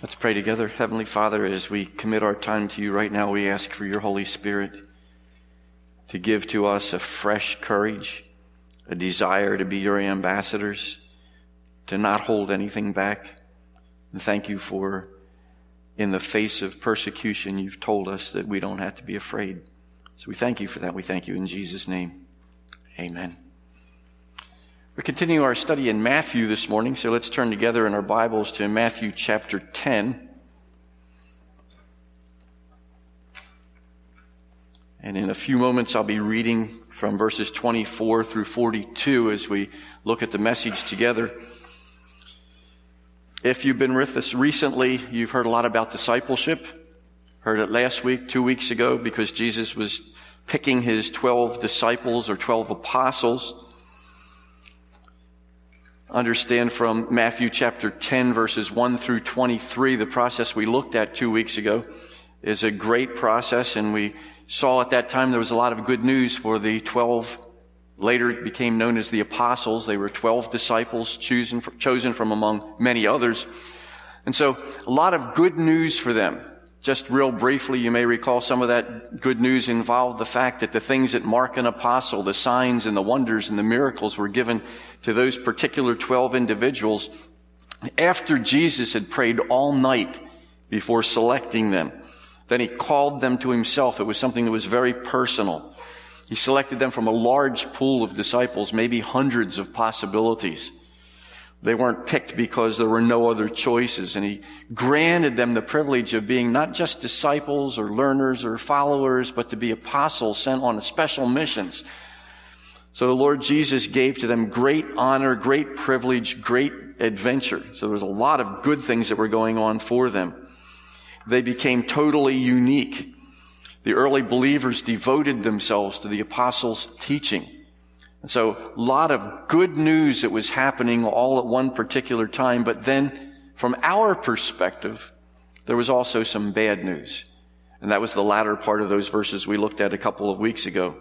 Let's pray together. Heavenly Father, as we commit our time to you right now, we ask for your Holy Spirit to give to us a fresh courage, a desire to be your ambassadors, to not hold anything back. And thank you for, in the face of persecution, you've told us that we don't have to be afraid. So we thank you for that. We thank you in Jesus' name. Amen. We're continuing our study in Matthew this morning, so let's turn together in our Bibles to Matthew chapter 10. And in a few moments, I'll be reading from verses 24 through 42 as we look at the message together. If you've been with us recently, you've heard a lot about discipleship. Heard it last week, two weeks ago, because Jesus was picking his 12 disciples or 12 apostles understand from Matthew chapter 10 verses 1 through 23, the process we looked at two weeks ago is a great process and we saw at that time there was a lot of good news for the 12 later it became known as the apostles. They were 12 disciples chosen, chosen from among many others. And so a lot of good news for them. Just real briefly, you may recall some of that good news involved the fact that the things that mark an apostle, the signs and the wonders and the miracles were given to those particular 12 individuals after Jesus had prayed all night before selecting them. Then he called them to himself. It was something that was very personal. He selected them from a large pool of disciples, maybe hundreds of possibilities. They weren't picked because there were no other choices. And he granted them the privilege of being not just disciples or learners or followers, but to be apostles sent on special missions. So the Lord Jesus gave to them great honor, great privilege, great adventure. So there was a lot of good things that were going on for them. They became totally unique. The early believers devoted themselves to the apostles' teaching. And so a lot of good news that was happening all at one particular time, but then from our perspective, there was also some bad news. And that was the latter part of those verses we looked at a couple of weeks ago.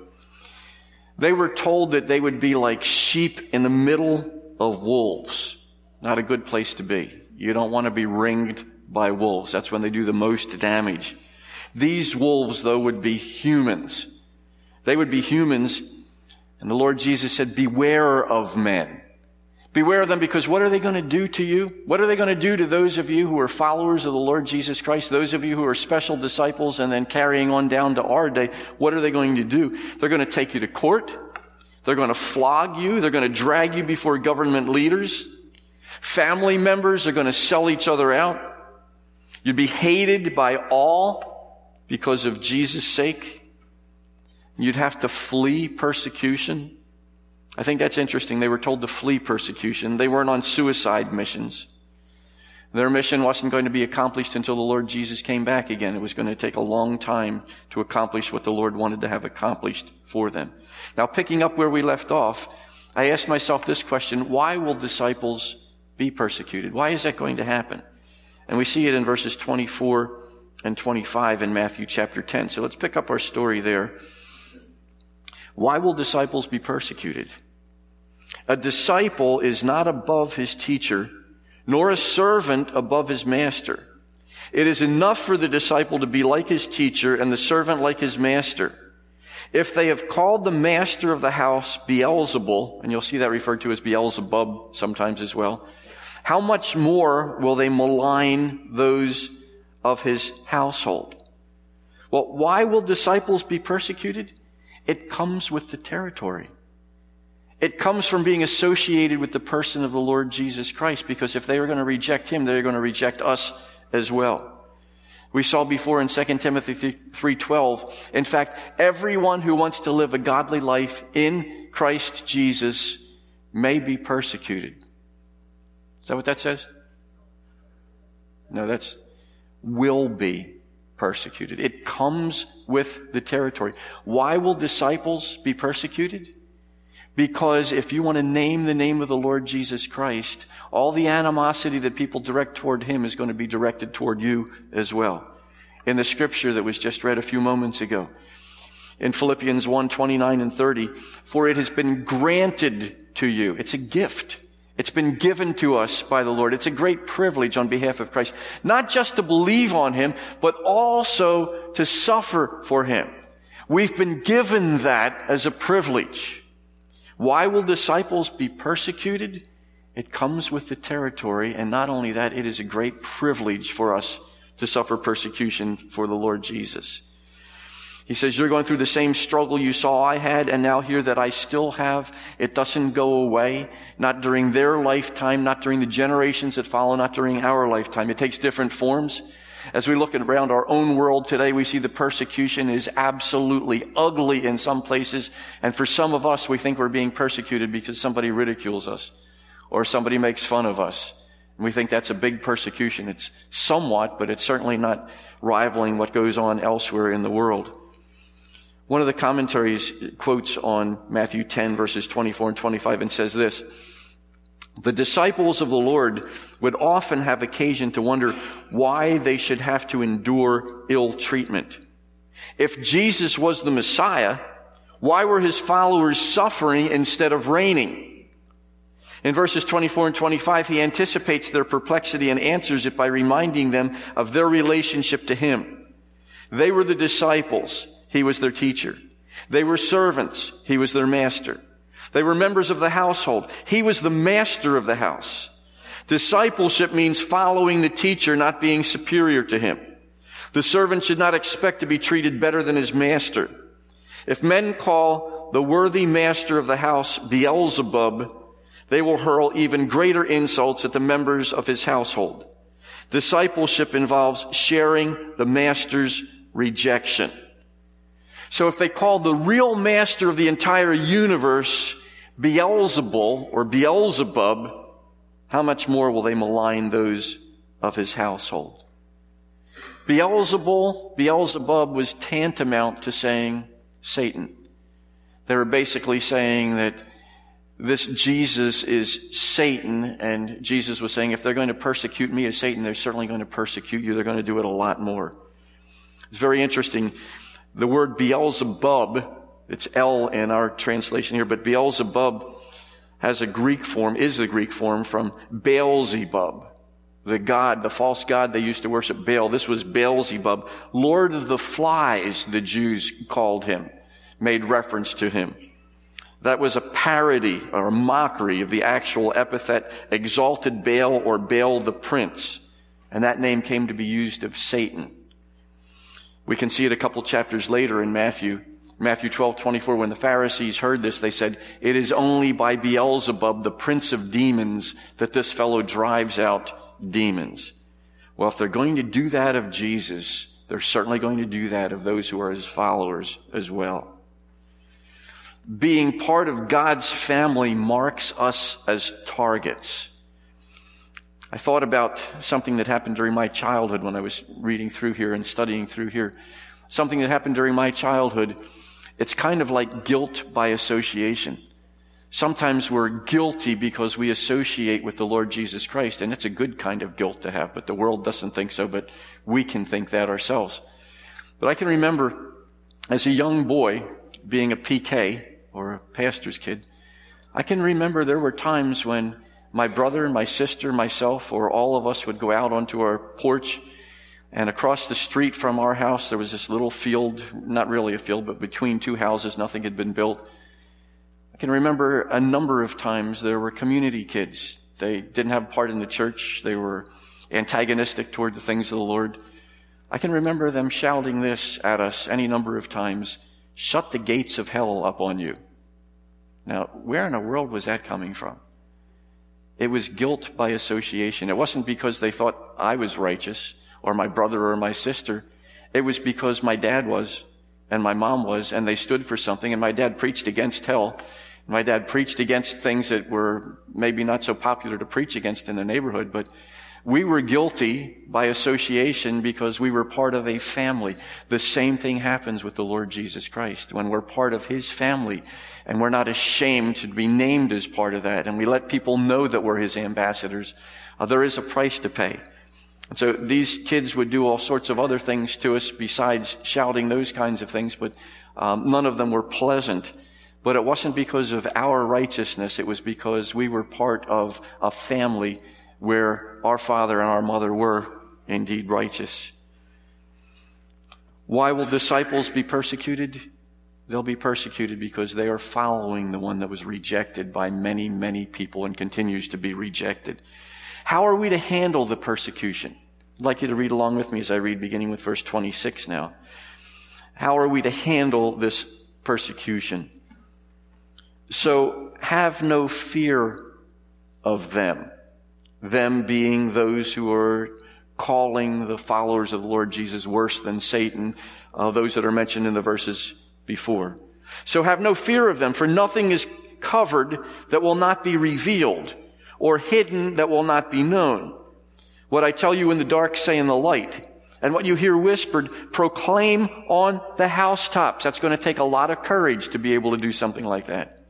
They were told that they would be like sheep in the middle of wolves. Not a good place to be. You don't want to be ringed by wolves. That's when they do the most damage. These wolves, though, would be humans. They would be humans and the Lord Jesus said, beware of men. Beware of them because what are they going to do to you? What are they going to do to those of you who are followers of the Lord Jesus Christ? Those of you who are special disciples and then carrying on down to our day, what are they going to do? They're going to take you to court. They're going to flog you. They're going to drag you before government leaders. Family members are going to sell each other out. You'd be hated by all because of Jesus' sake. You'd have to flee persecution. I think that's interesting. They were told to flee persecution. They weren't on suicide missions. Their mission wasn't going to be accomplished until the Lord Jesus came back again. It was going to take a long time to accomplish what the Lord wanted to have accomplished for them. Now, picking up where we left off, I asked myself this question why will disciples be persecuted? Why is that going to happen? And we see it in verses 24 and 25 in Matthew chapter 10. So let's pick up our story there. Why will disciples be persecuted? A disciple is not above his teacher, nor a servant above his master. It is enough for the disciple to be like his teacher and the servant like his master. If they have called the master of the house Beelzebul, and you'll see that referred to as Beelzebub sometimes as well, how much more will they malign those of his household? Well, why will disciples be persecuted? It comes with the territory. It comes from being associated with the person of the Lord Jesus Christ, because if they are going to reject him, they're going to reject us as well. We saw before in 2 Timothy 3:12, in fact, everyone who wants to live a godly life in Christ Jesus may be persecuted. Is that what that says? No, that's will be persecuted. It comes with the territory. Why will disciples be persecuted? Because if you want to name the name of the Lord Jesus Christ, all the animosity that people direct toward him is going to be directed toward you as well. In the scripture that was just read a few moments ago. In Philippians 1, 29 and 30, for it has been granted to you. It's a gift. It's been given to us by the Lord. It's a great privilege on behalf of Christ, not just to believe on Him, but also to suffer for Him. We've been given that as a privilege. Why will disciples be persecuted? It comes with the territory, and not only that, it is a great privilege for us to suffer persecution for the Lord Jesus. He says, You're going through the same struggle you saw I had and now hear that I still have. It doesn't go away. Not during their lifetime, not during the generations that follow, not during our lifetime. It takes different forms. As we look around our own world today, we see the persecution is absolutely ugly in some places. And for some of us, we think we're being persecuted because somebody ridicules us or somebody makes fun of us. And we think that's a big persecution. It's somewhat, but it's certainly not rivaling what goes on elsewhere in the world. One of the commentaries quotes on Matthew 10 verses 24 and 25 and says this, the disciples of the Lord would often have occasion to wonder why they should have to endure ill treatment. If Jesus was the Messiah, why were his followers suffering instead of reigning? In verses 24 and 25, he anticipates their perplexity and answers it by reminding them of their relationship to him. They were the disciples. He was their teacher. They were servants. He was their master. They were members of the household. He was the master of the house. Discipleship means following the teacher, not being superior to him. The servant should not expect to be treated better than his master. If men call the worthy master of the house Beelzebub, they will hurl even greater insults at the members of his household. Discipleship involves sharing the master's rejection. So if they called the real master of the entire universe Beelzebul or Beelzebub, how much more will they malign those of his household? Beelzebul, Beelzebub was tantamount to saying Satan. They were basically saying that this Jesus is Satan, and Jesus was saying, if they're going to persecute me as Satan, they're certainly going to persecute you. They're going to do it a lot more. It's very interesting. The word Beelzebul, it's L in our translation here, but Beelzebub has a Greek form, is the Greek form from Beelzebub, the god, the false god they used to worship Baal. This was Beelzebub, Lord of the flies, the Jews called him, made reference to him. That was a parody or a mockery of the actual epithet exalted Baal or Baal the prince. And that name came to be used of Satan. We can see it a couple chapters later in Matthew. Matthew 12, 24, when the Pharisees heard this, they said, it is only by Beelzebub, the prince of demons, that this fellow drives out demons. Well, if they're going to do that of Jesus, they're certainly going to do that of those who are his followers as well. Being part of God's family marks us as targets. I thought about something that happened during my childhood when I was reading through here and studying through here. Something that happened during my childhood. It's kind of like guilt by association. Sometimes we're guilty because we associate with the Lord Jesus Christ, and it's a good kind of guilt to have, but the world doesn't think so, but we can think that ourselves. But I can remember as a young boy being a PK or a pastor's kid, I can remember there were times when my brother my sister, myself, or all of us would go out onto our porch. And across the street from our house, there was this little field, not really a field, but between two houses, nothing had been built. I can remember a number of times there were community kids. They didn't have a part in the church. They were antagonistic toward the things of the Lord. I can remember them shouting this at us any number of times shut the gates of hell up on you. Now, where in the world was that coming from? It was guilt by association. It wasn't because they thought I was righteous or my brother or my sister. It was because my dad was and my mom was and they stood for something and my dad preached against hell. My dad preached against things that were maybe not so popular to preach against in the neighborhood, but we were guilty by association because we were part of a family. The same thing happens with the Lord Jesus Christ. When we're part of His family and we're not ashamed to be named as part of that and we let people know that we're His ambassadors, uh, there is a price to pay. And so these kids would do all sorts of other things to us besides shouting those kinds of things, but um, none of them were pleasant. But it wasn't because of our righteousness. It was because we were part of a family where our father and our mother were indeed righteous. Why will disciples be persecuted? They'll be persecuted because they are following the one that was rejected by many, many people and continues to be rejected. How are we to handle the persecution? I'd like you to read along with me as I read, beginning with verse 26 now. How are we to handle this persecution? So have no fear of them. Them being those who are calling the followers of the Lord Jesus worse than Satan, uh, those that are mentioned in the verses before. So have no fear of them, for nothing is covered that will not be revealed, or hidden that will not be known. What I tell you in the dark, say in the light. And what you hear whispered, proclaim on the housetops. That's going to take a lot of courage to be able to do something like that.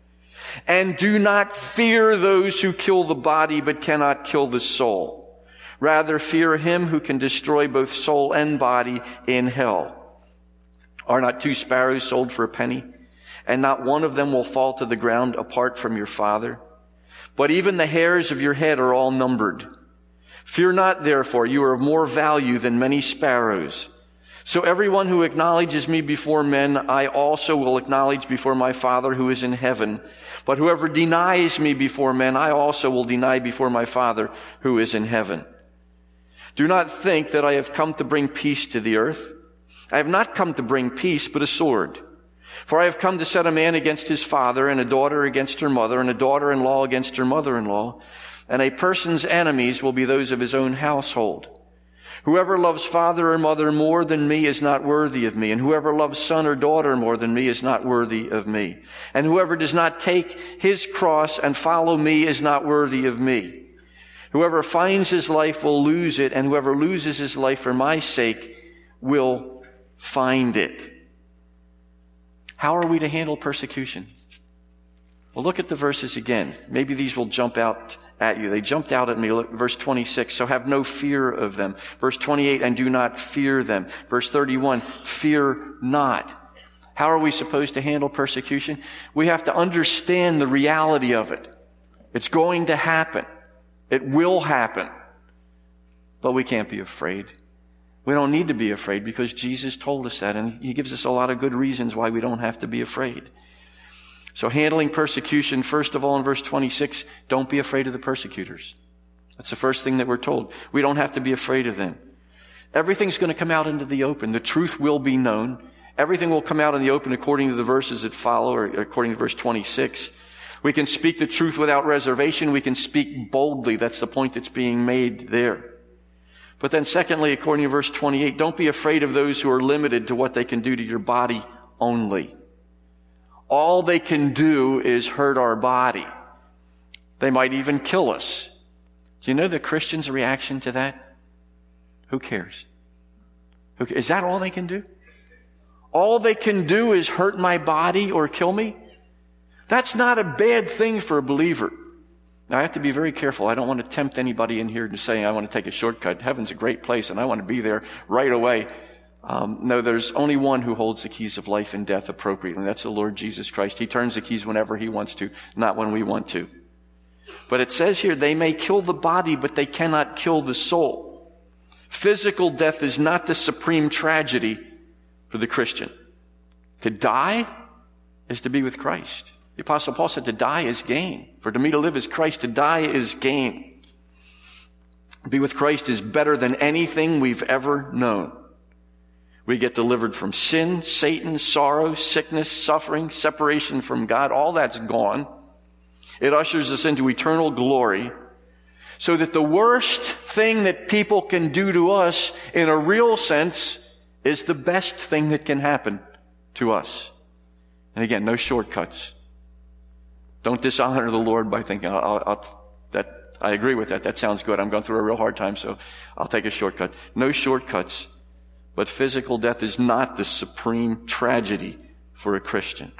And do not fear those who kill the body but cannot kill the soul. Rather fear him who can destroy both soul and body in hell. Are not two sparrows sold for a penny? And not one of them will fall to the ground apart from your father? But even the hairs of your head are all numbered. Fear not, therefore, you are of more value than many sparrows. So everyone who acknowledges me before men, I also will acknowledge before my Father who is in heaven. But whoever denies me before men, I also will deny before my Father who is in heaven. Do not think that I have come to bring peace to the earth. I have not come to bring peace, but a sword. For I have come to set a man against his father, and a daughter against her mother, and a daughter-in-law against her mother-in-law. And a person's enemies will be those of his own household. Whoever loves father or mother more than me is not worthy of me, and whoever loves son or daughter more than me is not worthy of me. And whoever does not take his cross and follow me is not worthy of me. Whoever finds his life will lose it, and whoever loses his life for my sake will find it. How are we to handle persecution? Well, look at the verses again. Maybe these will jump out at you. They jumped out at me. Look, verse 26. So have no fear of them. Verse 28. And do not fear them. Verse 31. Fear not. How are we supposed to handle persecution? We have to understand the reality of it. It's going to happen. It will happen. But we can't be afraid. We don't need to be afraid because Jesus told us that and he gives us a lot of good reasons why we don't have to be afraid. So handling persecution, first of all, in verse 26, don't be afraid of the persecutors. That's the first thing that we're told. We don't have to be afraid of them. Everything's going to come out into the open. The truth will be known. Everything will come out in the open according to the verses that follow, or according to verse 26. We can speak the truth without reservation. We can speak boldly. That's the point that's being made there. But then secondly, according to verse 28, don't be afraid of those who are limited to what they can do to your body only all they can do is hurt our body. They might even kill us. Do you know the Christian's reaction to that? Who cares? Is that all they can do? All they can do is hurt my body or kill me? That's not a bad thing for a believer. Now, I have to be very careful. I don't want to tempt anybody in here to say, I want to take a shortcut. Heaven's a great place and I want to be there right away. Um, no, there's only one who holds the keys of life and death appropriately, and that's the Lord Jesus Christ. He turns the keys whenever he wants to, not when we want to. But it says here, they may kill the body, but they cannot kill the soul. Physical death is not the supreme tragedy for the Christian. To die is to be with Christ. The apostle Paul said to die is gain. For to me to live is Christ, to die is gain. Be with Christ is better than anything we've ever known. We get delivered from sin, Satan, sorrow, sickness, suffering, separation from God. All that's gone. It ushers us into eternal glory so that the worst thing that people can do to us in a real sense is the best thing that can happen to us. And again, no shortcuts. Don't dishonor the Lord by thinking, I'll, I'll, that, I agree with that. That sounds good. I'm going through a real hard time, so I'll take a shortcut. No shortcuts. But physical death is not the supreme tragedy for a Christian.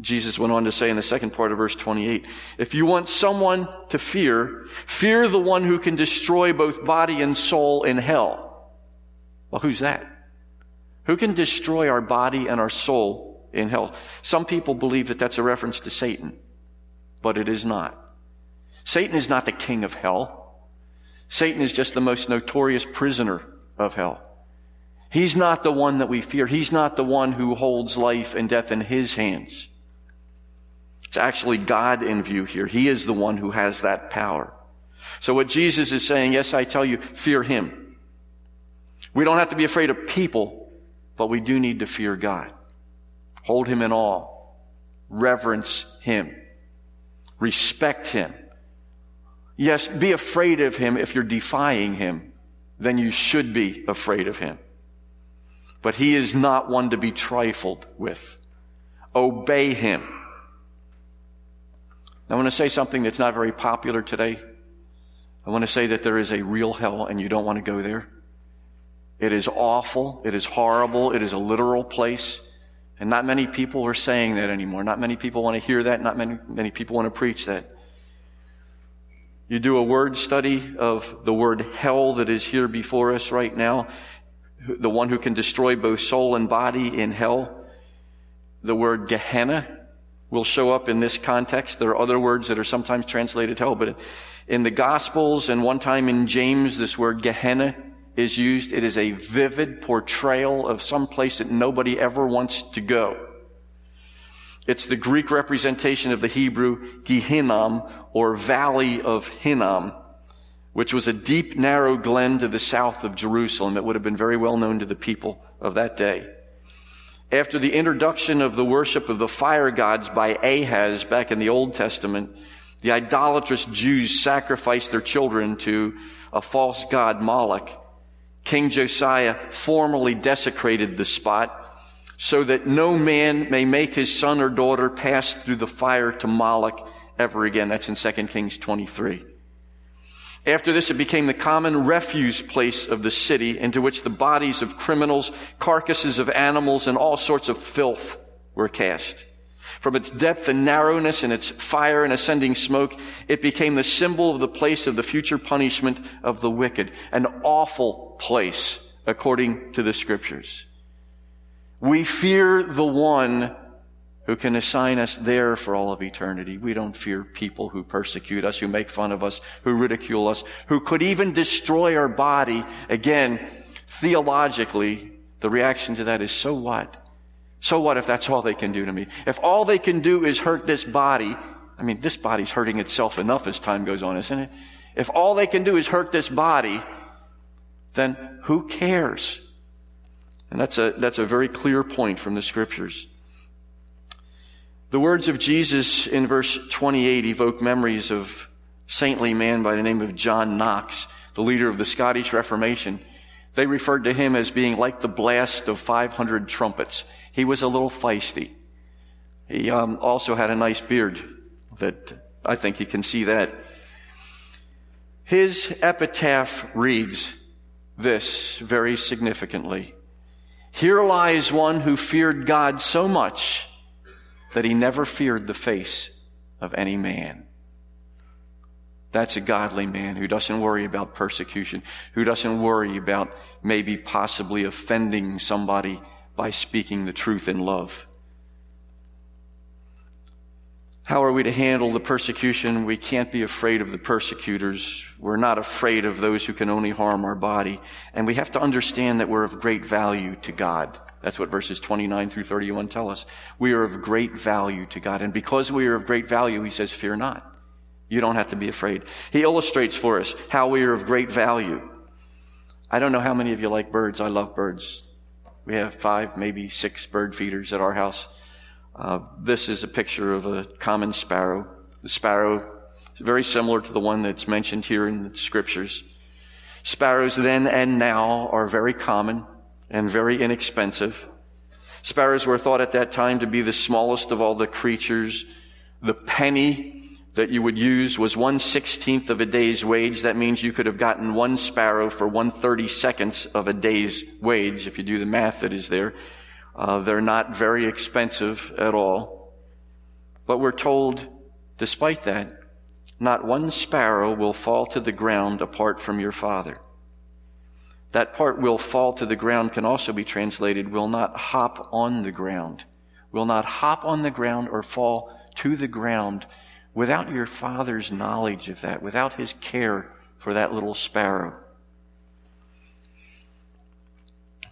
Jesus went on to say in the second part of verse 28, if you want someone to fear, fear the one who can destroy both body and soul in hell. Well, who's that? Who can destroy our body and our soul in hell. Some people believe that that's a reference to Satan, but it is not. Satan is not the king of hell. Satan is just the most notorious prisoner of hell. He's not the one that we fear. He's not the one who holds life and death in his hands. It's actually God in view here. He is the one who has that power. So what Jesus is saying, yes, I tell you, fear him. We don't have to be afraid of people, but we do need to fear God. Hold him in awe. Reverence him. Respect him. Yes, be afraid of him if you're defying him. Then you should be afraid of him. But he is not one to be trifled with. Obey him. I want to say something that's not very popular today. I want to say that there is a real hell and you don't want to go there. It is awful. It is horrible. It is a literal place. And not many people are saying that anymore. Not many people want to hear that. Not many, many people want to preach that. You do a word study of the word hell that is here before us right now, the one who can destroy both soul and body in hell. The word Gehenna will show up in this context. There are other words that are sometimes translated hell, but in the Gospels and one time in James, this word Gehenna is used. It is a vivid portrayal of some place that nobody ever wants to go. It's the Greek representation of the Hebrew Gehinnom or Valley of Hinnom, which was a deep, narrow glen to the south of Jerusalem. It would have been very well known to the people of that day. After the introduction of the worship of the fire gods by Ahaz back in the Old Testament, the idolatrous Jews sacrificed their children to a false god, Moloch. King Josiah formally desecrated the spot so that no man may make his son or daughter pass through the fire to Moloch ever again. That's in 2 Kings 23. After this, it became the common refuse place of the city into which the bodies of criminals, carcasses of animals, and all sorts of filth were cast. From its depth and narrowness and its fire and ascending smoke, it became the symbol of the place of the future punishment of the wicked. An awful place, according to the scriptures. We fear the one who can assign us there for all of eternity. We don't fear people who persecute us, who make fun of us, who ridicule us, who could even destroy our body. Again, theologically, the reaction to that is so what? So what if that's all they can do to me? If all they can do is hurt this body, I mean, this body's hurting itself enough as time goes on, isn't it? If all they can do is hurt this body, then who cares? And that's a, that's a very clear point from the scriptures. The words of Jesus in verse 28 evoke memories of saintly man by the name of John Knox, the leader of the Scottish Reformation. They referred to him as being like the blast of 500 trumpets. He was a little feisty. He um, also had a nice beard that I think you can see that. His epitaph reads this very significantly. Here lies one who feared God so much that he never feared the face of any man. That's a godly man who doesn't worry about persecution, who doesn't worry about maybe possibly offending somebody by speaking the truth in love. How are we to handle the persecution? We can't be afraid of the persecutors. We're not afraid of those who can only harm our body. And we have to understand that we're of great value to God. That's what verses 29 through 31 tell us. We are of great value to God. And because we are of great value, he says, fear not. You don't have to be afraid. He illustrates for us how we are of great value. I don't know how many of you like birds. I love birds. We have five, maybe six bird feeders at our house. Uh, this is a picture of a common sparrow. The sparrow is very similar to the one that's mentioned here in the scriptures. Sparrows then and now are very common and very inexpensive. Sparrows were thought at that time to be the smallest of all the creatures. The penny that you would use was one sixteenth of a day's wage. That means you could have gotten one sparrow for one thirty seconds of a day's wage, if you do the math that is there. Uh, they're not very expensive at all. But we're told, despite that, not one sparrow will fall to the ground apart from your Father. That part will fall to the ground can also be translated will not hop on the ground will not hop on the ground or fall to the ground without your Father's knowledge of that, without His care for that little sparrow.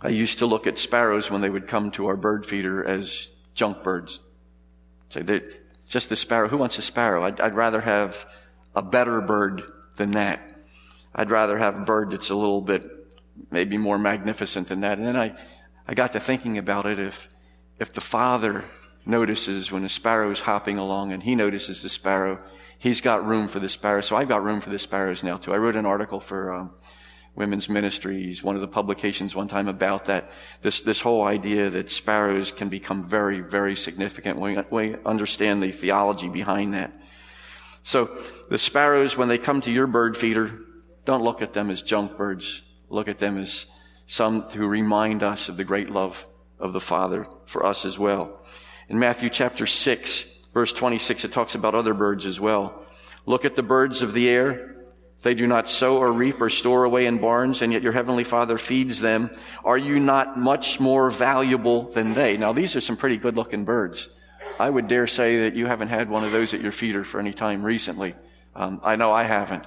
I used to look at sparrows when they would come to our bird feeder as junk birds. Say, so just the sparrow. Who wants a sparrow? I'd, I'd rather have a better bird than that. I'd rather have a bird that's a little bit maybe more magnificent than that. And then I, I got to thinking about it. If, if the father notices when a sparrow is hopping along and he notices the sparrow, he's got room for the sparrow. So I've got room for the sparrows now too. I wrote an article for um, Women's Ministries, one of the publications one time about that. This, this whole idea that sparrows can become very, very significant. We, we understand the theology behind that. So the sparrows, when they come to your bird feeder, don't look at them as junk birds. Look at them as some who remind us of the great love of the Father for us as well. In Matthew chapter 6, verse 26, it talks about other birds as well. Look at the birds of the air. They do not sow or reap or store away in barns, and yet your heavenly Father feeds them. Are you not much more valuable than they? Now, these are some pretty good looking birds. I would dare say that you haven't had one of those at your feeder for any time recently. Um, I know I haven't.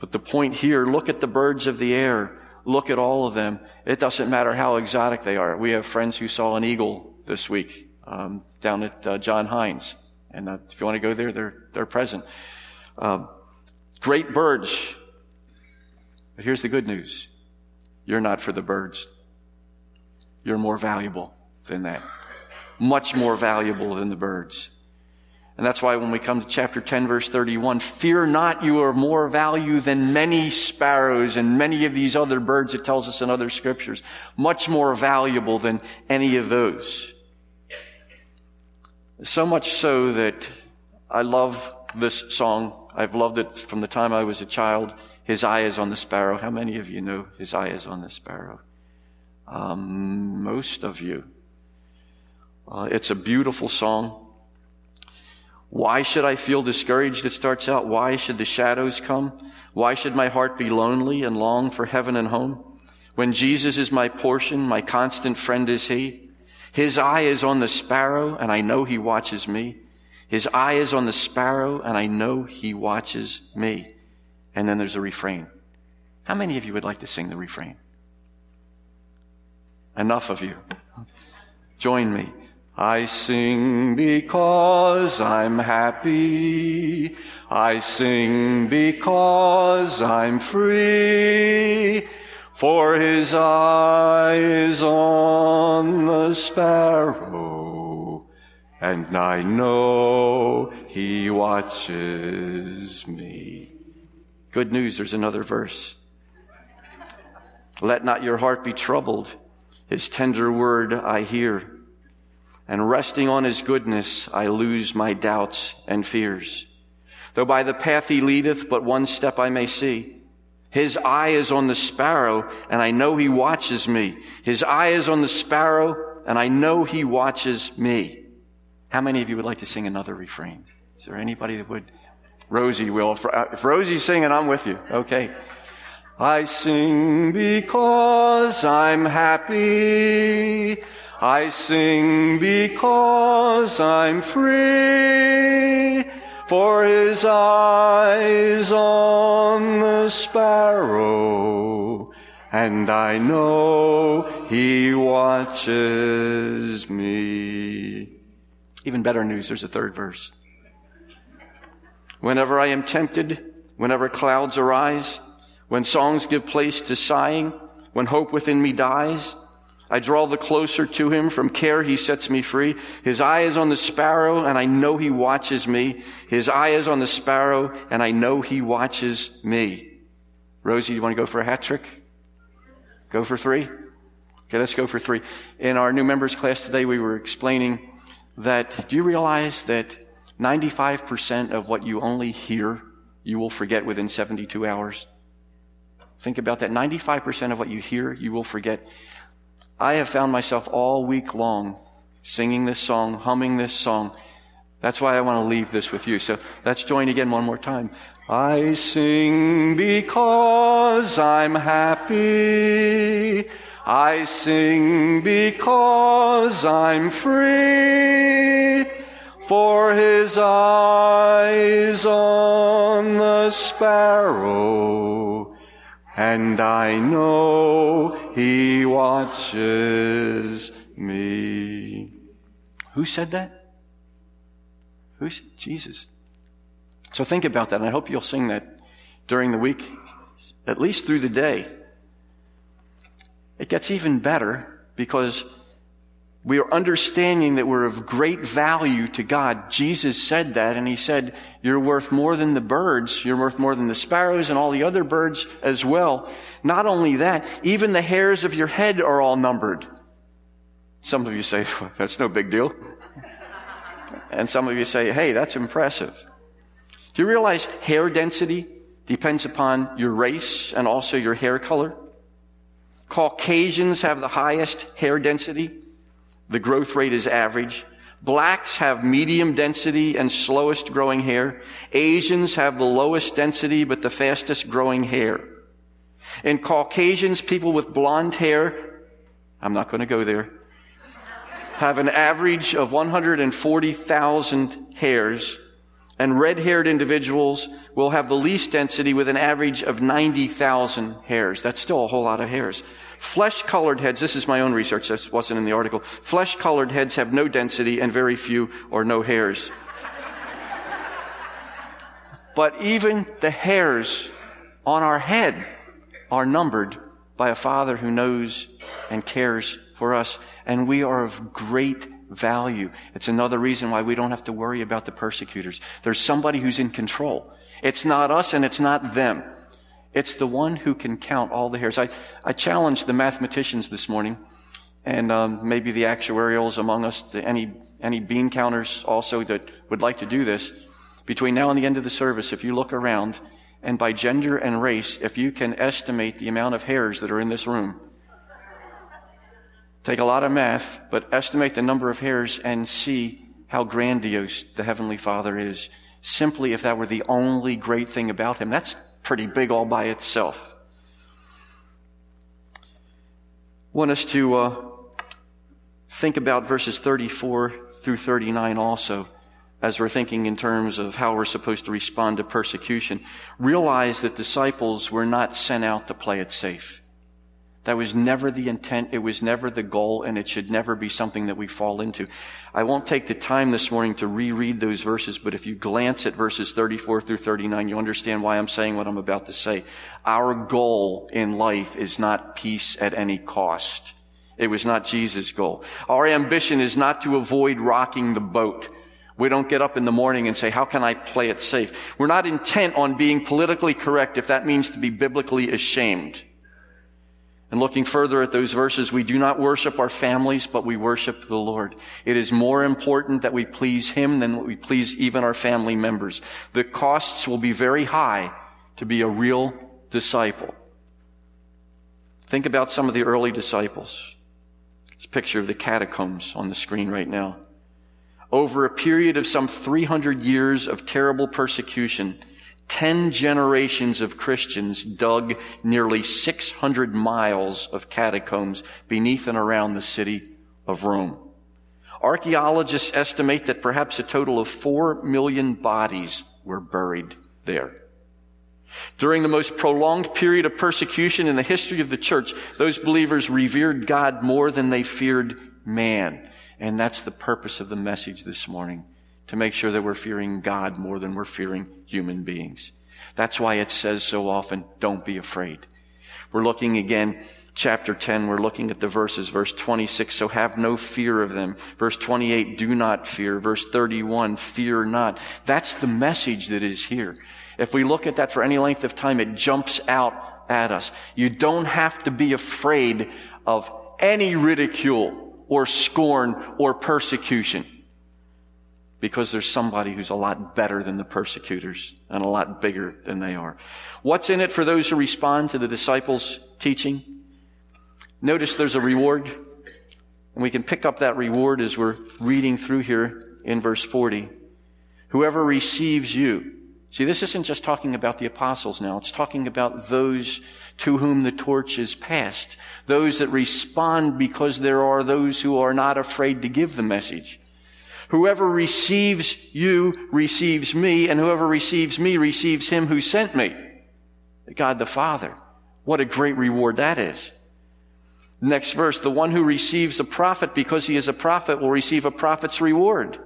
But the point here, look at the birds of the air. Look at all of them. It doesn't matter how exotic they are. We have friends who saw an eagle this week um, down at uh, John Heinz. And uh, if you want to go there, they're, they're present. Uh, great birds. But here's the good news. You're not for the birds. You're more valuable than that. Much more valuable than the birds. And that's why when we come to chapter 10 verse 31, fear not, you are more value than many sparrows and many of these other birds it tells us in other scriptures. Much more valuable than any of those. So much so that I love this song. I've loved it from the time I was a child. His eye is on the sparrow. How many of you know his eye is on the sparrow? Um, most of you. Uh, it's a beautiful song. Why should I feel discouraged? It starts out, why should the shadows come? Why should my heart be lonely and long for heaven and home? When Jesus is my portion, my constant friend is He. His eye is on the sparrow, and I know He watches me. His eye is on the sparrow, and I know He watches me. And then there's a refrain. How many of you would like to sing the refrain? Enough of you. Join me. I sing because I'm happy. I sing because I'm free. For his eye is on the sparrow, and I know he watches me. Good news, there's another verse. Let not your heart be troubled. His tender word I hear and resting on his goodness, I lose my doubts and fears. Though by the path he leadeth, but one step I may see. His eye is on the sparrow, and I know he watches me. His eye is on the sparrow, and I know he watches me. How many of you would like to sing another refrain? Is there anybody that would? Rosie will. If, uh, if Rosie's singing, I'm with you. Okay. I sing because I'm happy. I sing because I'm free, for his eyes on the sparrow, and I know he watches me. Even better news, there's a third verse. Whenever I am tempted, whenever clouds arise, when songs give place to sighing, when hope within me dies, I draw the closer to him. From care, he sets me free. His eye is on the sparrow, and I know he watches me. His eye is on the sparrow, and I know he watches me. Rosie, you want to go for a hat trick? Go for three? Okay, let's go for three. In our new members class today, we were explaining that do you realize that 95% of what you only hear, you will forget within 72 hours? Think about that. 95% of what you hear, you will forget. I have found myself all week long singing this song, humming this song. That's why I want to leave this with you. So let's join again one more time. I sing because I'm happy. I sing because I'm free, for his eyes on the sparrow, and I know he watches me. Who said that? Who said Jesus? So think about that, and I hope you'll sing that during the week, at least through the day. It gets even better because we are understanding that we're of great value to God. Jesus said that, and He said, You're worth more than the birds. You're worth more than the sparrows and all the other birds as well. Not only that, even the hairs of your head are all numbered. Some of you say, That's no big deal. and some of you say, Hey, that's impressive. Do you realize hair density depends upon your race and also your hair color? Caucasians have the highest hair density. The growth rate is average. Blacks have medium density and slowest growing hair. Asians have the lowest density but the fastest growing hair. In Caucasians, people with blonde hair, I'm not going to go there, have an average of 140,000 hairs and red haired individuals will have the least density with an average of 90,000 hairs. That's still a whole lot of hairs. Flesh colored heads, this is my own research, this wasn't in the article. Flesh colored heads have no density and very few or no hairs. but even the hairs on our head are numbered by a Father who knows and cares for us, and we are of great value. It's another reason why we don't have to worry about the persecutors. There's somebody who's in control. It's not us and it's not them. It's the one who can count all the hairs. I, I challenged the mathematicians this morning and um, maybe the actuarials among us, the, any, any bean counters also that would like to do this. Between now and the end of the service, if you look around and by gender and race, if you can estimate the amount of hairs that are in this room, Take a lot of math, but estimate the number of hairs and see how grandiose the Heavenly Father is. Simply, if that were the only great thing about Him, that's pretty big all by itself. want us to uh, think about verses 34 through 39 also as we're thinking in terms of how we're supposed to respond to persecution. Realize that disciples were not sent out to play it safe. That was never the intent. It was never the goal, and it should never be something that we fall into. I won't take the time this morning to reread those verses, but if you glance at verses 34 through 39, you understand why I'm saying what I'm about to say. Our goal in life is not peace at any cost. It was not Jesus' goal. Our ambition is not to avoid rocking the boat. We don't get up in the morning and say, how can I play it safe? We're not intent on being politically correct if that means to be biblically ashamed. And looking further at those verses, we do not worship our families, but we worship the Lord. It is more important that we please Him than we please even our family members. The costs will be very high to be a real disciple. Think about some of the early disciples. This picture of the catacombs on the screen right now. Over a period of some 300 years of terrible persecution, Ten generations of Christians dug nearly 600 miles of catacombs beneath and around the city of Rome. Archaeologists estimate that perhaps a total of four million bodies were buried there. During the most prolonged period of persecution in the history of the church, those believers revered God more than they feared man. And that's the purpose of the message this morning to make sure that we're fearing God more than we're fearing human beings. That's why it says so often, don't be afraid. We're looking again, chapter 10, we're looking at the verses, verse 26, so have no fear of them. Verse 28, do not fear. Verse 31, fear not. That's the message that is here. If we look at that for any length of time, it jumps out at us. You don't have to be afraid of any ridicule or scorn or persecution because there's somebody who's a lot better than the persecutors and a lot bigger than they are. What's in it for those who respond to the disciples' teaching? Notice there's a reward, and we can pick up that reward as we're reading through here in verse 40. Whoever receives you See, this isn't just talking about the apostles now. It's talking about those to whom the torch is passed. Those that respond because there are those who are not afraid to give the message. Whoever receives you receives me, and whoever receives me receives him who sent me. God the Father. What a great reward that is. Next verse, the one who receives a prophet because he is a prophet will receive a prophet's reward.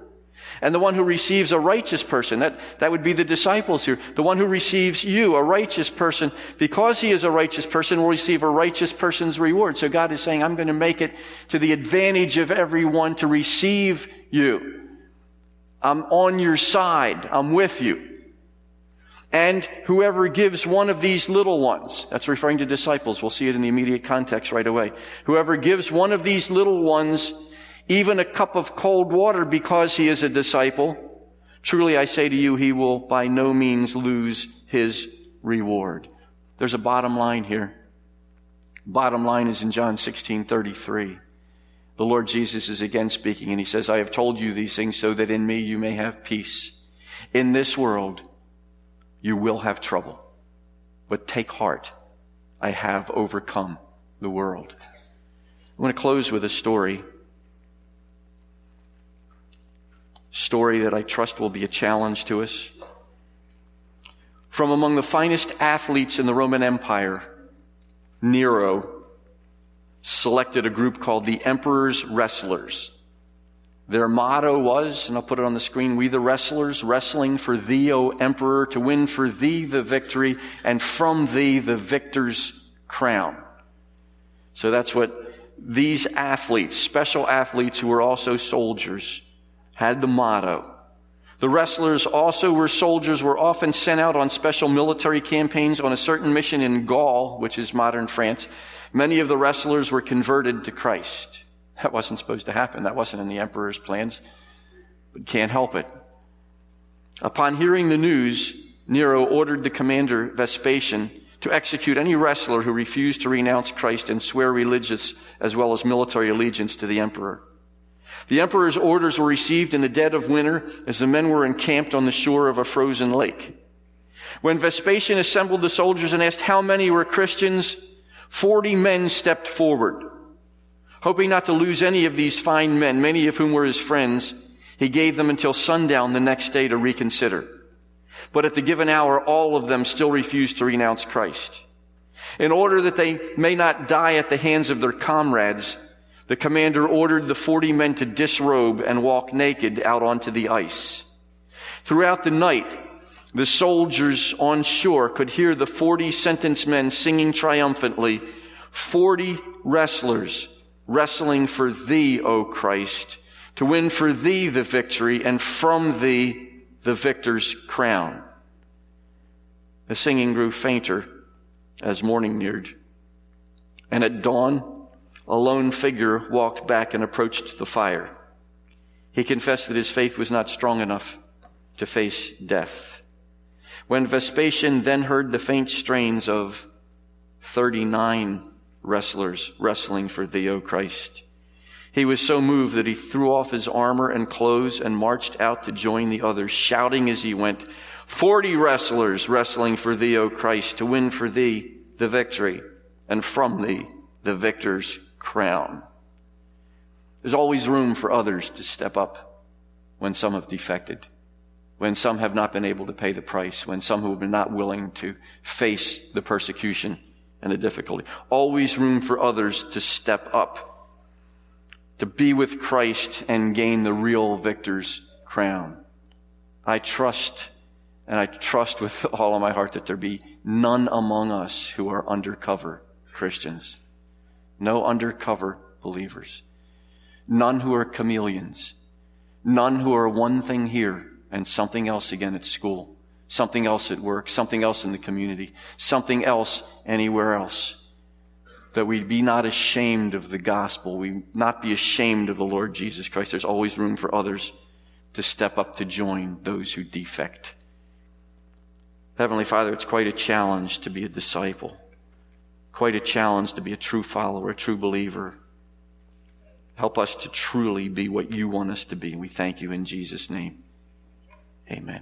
And the one who receives a righteous person, that, that would be the disciples here. The one who receives you, a righteous person, because he is a righteous person, will receive a righteous person's reward. So God is saying, I'm going to make it to the advantage of everyone to receive you. I'm on your side. I'm with you. And whoever gives one of these little ones, that's referring to disciples. We'll see it in the immediate context right away. Whoever gives one of these little ones even a cup of cold water because he is a disciple, truly I say to you, he will by no means lose his reward. There's a bottom line here. Bottom line is in John 16 33. The Lord Jesus is again speaking and he says, I have told you these things so that in me you may have peace. In this world, you will have trouble. But take heart. I have overcome the world. I want to close with a story story that I trust will be a challenge to us. From among the finest athletes in the Roman Empire, Nero selected a group called the Emperor's Wrestlers. Their motto was, and I'll put it on the screen, we the wrestlers, wrestling for thee, O emperor, to win for thee the victory, and from thee the victor's crown. So that's what these athletes, special athletes who were also soldiers, had the motto. The wrestlers also were soldiers, were often sent out on special military campaigns on a certain mission in Gaul, which is modern France. Many of the wrestlers were converted to Christ. That wasn't supposed to happen. That wasn't in the emperor's plans, but can't help it. Upon hearing the news, Nero ordered the commander Vespasian to execute any wrestler who refused to renounce Christ and swear religious as well as military allegiance to the emperor. The emperor's orders were received in the dead of winter as the men were encamped on the shore of a frozen lake. When Vespasian assembled the soldiers and asked how many were Christians, 40 men stepped forward. Hoping not to lose any of these fine men, many of whom were his friends, he gave them until sundown the next day to reconsider. But at the given hour, all of them still refused to renounce Christ. In order that they may not die at the hands of their comrades, the commander ordered the 40 men to disrobe and walk naked out onto the ice. Throughout the night, the soldiers on shore could hear the 40 sentenced men singing triumphantly, 40 wrestlers wrestling for thee, O Christ, to win for thee the victory and from thee the victor's crown. The singing grew fainter as morning neared. And at dawn, a lone figure walked back and approached the fire. He confessed that his faith was not strong enough to face death. When Vespasian then heard the faint strains of 39 wrestlers wrestling for thee, O Christ, he was so moved that he threw off his armor and clothes and marched out to join the others, shouting as he went, Forty wrestlers wrestling for thee, O Christ, to win for thee the victory, and from thee the victor's crown. There's always room for others to step up when some have defected, when some have not been able to pay the price, when some who have been not willing to face the persecution and the difficulty. Always room for others to step up, to be with Christ and gain the real victor's crown. I trust, and I trust with all of my heart that there be none among us who are undercover Christians no undercover believers, none who are chameleons, none who are one thing here and something else again at school, something else at work, something else in the community, something else anywhere else. That we be not ashamed of the gospel, we not be ashamed of the Lord Jesus Christ. There's always room for others to step up to join those who defect. Heavenly Father, it's quite a challenge to be a disciple quite a challenge to be a true follower, a true believer. Help us to truly be what you want us to be. We thank you in Jesus' name. Amen.